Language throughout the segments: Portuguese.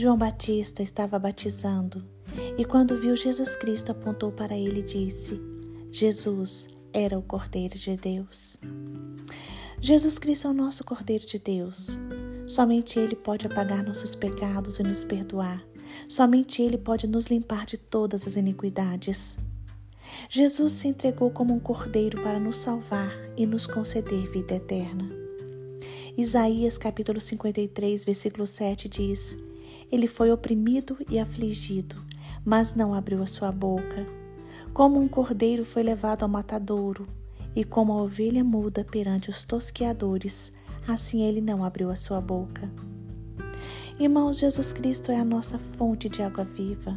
João Batista estava batizando e, quando viu Jesus Cristo, apontou para ele e disse: Jesus era o Cordeiro de Deus. Jesus Cristo é o nosso Cordeiro de Deus. Somente Ele pode apagar nossos pecados e nos perdoar. Somente Ele pode nos limpar de todas as iniquidades. Jesus se entregou como um cordeiro para nos salvar e nos conceder vida eterna. Isaías capítulo 53, versículo 7 diz: Ele foi oprimido e afligido, mas não abriu a sua boca. Como um cordeiro foi levado ao matadouro, e como a ovelha muda perante os tosqueadores, assim ele não abriu a sua boca. Irmãos, Jesus Cristo é a nossa fonte de água viva,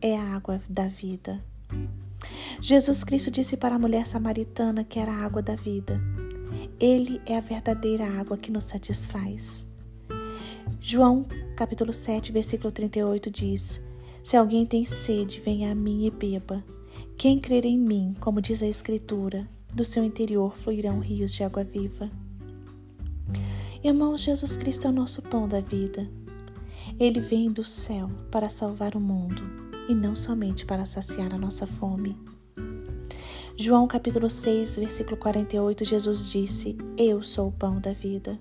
é a água da vida. Jesus Cristo disse para a mulher samaritana que era a água da vida. Ele é a verdadeira água que nos satisfaz. João, capítulo 7, versículo 38 diz: Se alguém tem sede, venha a mim e beba. Quem crer em mim, como diz a Escritura, do seu interior fluirão rios de água viva. Irmãos, Jesus Cristo é o nosso pão da vida. Ele vem do céu para salvar o mundo e não somente para saciar a nossa fome. João capítulo 6, versículo 48, Jesus disse: Eu sou o pão da vida.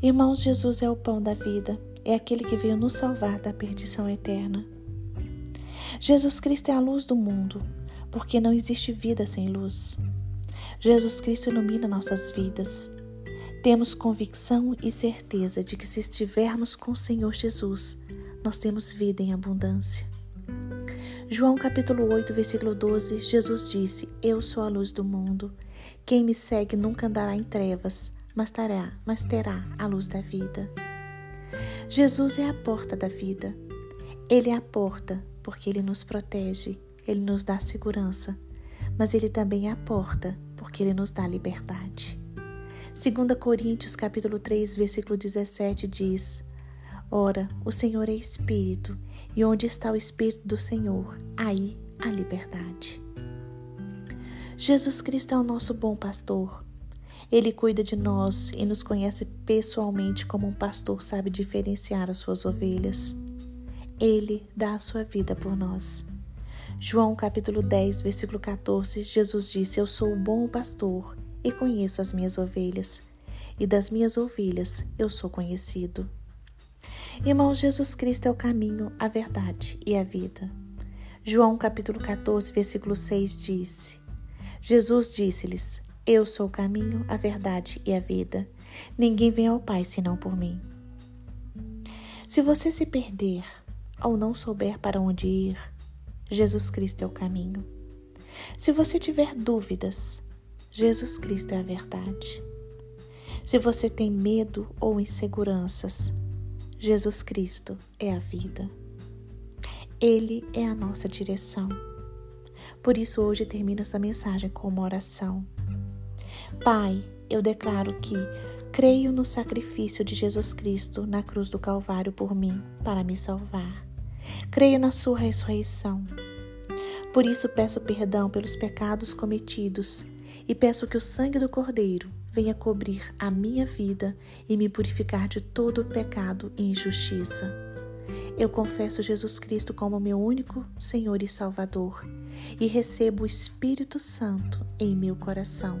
Irmãos, Jesus é o pão da vida, é aquele que veio nos salvar da perdição eterna. Jesus Cristo é a luz do mundo, porque não existe vida sem luz. Jesus Cristo ilumina nossas vidas. Temos convicção e certeza de que se estivermos com o Senhor Jesus, nós temos vida em abundância. João capítulo 8, versículo 12, Jesus disse: Eu sou a luz do mundo. Quem me segue nunca andará em trevas, mas terá, mas terá a luz da vida. Jesus é a porta da vida. Ele é a porta porque ele nos protege, ele nos dá segurança, mas ele também é a porta porque ele nos dá liberdade. 2 Coríntios capítulo 3, versículo 17 diz: Ora, o Senhor é Espírito, e onde está o Espírito do Senhor, aí a liberdade. Jesus Cristo é o nosso bom pastor. Ele cuida de nós e nos conhece pessoalmente como um pastor sabe diferenciar as suas ovelhas. Ele dá a sua vida por nós. João capítulo 10, versículo 14, Jesus disse: Eu sou o bom pastor e conheço as minhas ovelhas, e das minhas ovelhas eu sou conhecido. Irmãos, Jesus Cristo é o caminho, a verdade e a vida. João capítulo 14, versículo 6 disse: Jesus disse-lhes: Eu sou o caminho, a verdade e a vida. Ninguém vem ao Pai senão por mim. Se você se perder ou não souber para onde ir, Jesus Cristo é o caminho. Se você tiver dúvidas, Jesus Cristo é a verdade. Se você tem medo ou inseguranças, Jesus Cristo é a vida. Ele é a nossa direção. Por isso, hoje termino essa mensagem com uma oração. Pai, eu declaro que creio no sacrifício de Jesus Cristo na cruz do Calvário por mim, para me salvar. Creio na Sua ressurreição. Por isso, peço perdão pelos pecados cometidos e peço que o sangue do Cordeiro venha cobrir a minha vida e me purificar de todo pecado e injustiça. Eu confesso Jesus Cristo como meu único Senhor e Salvador e recebo o Espírito Santo em meu coração.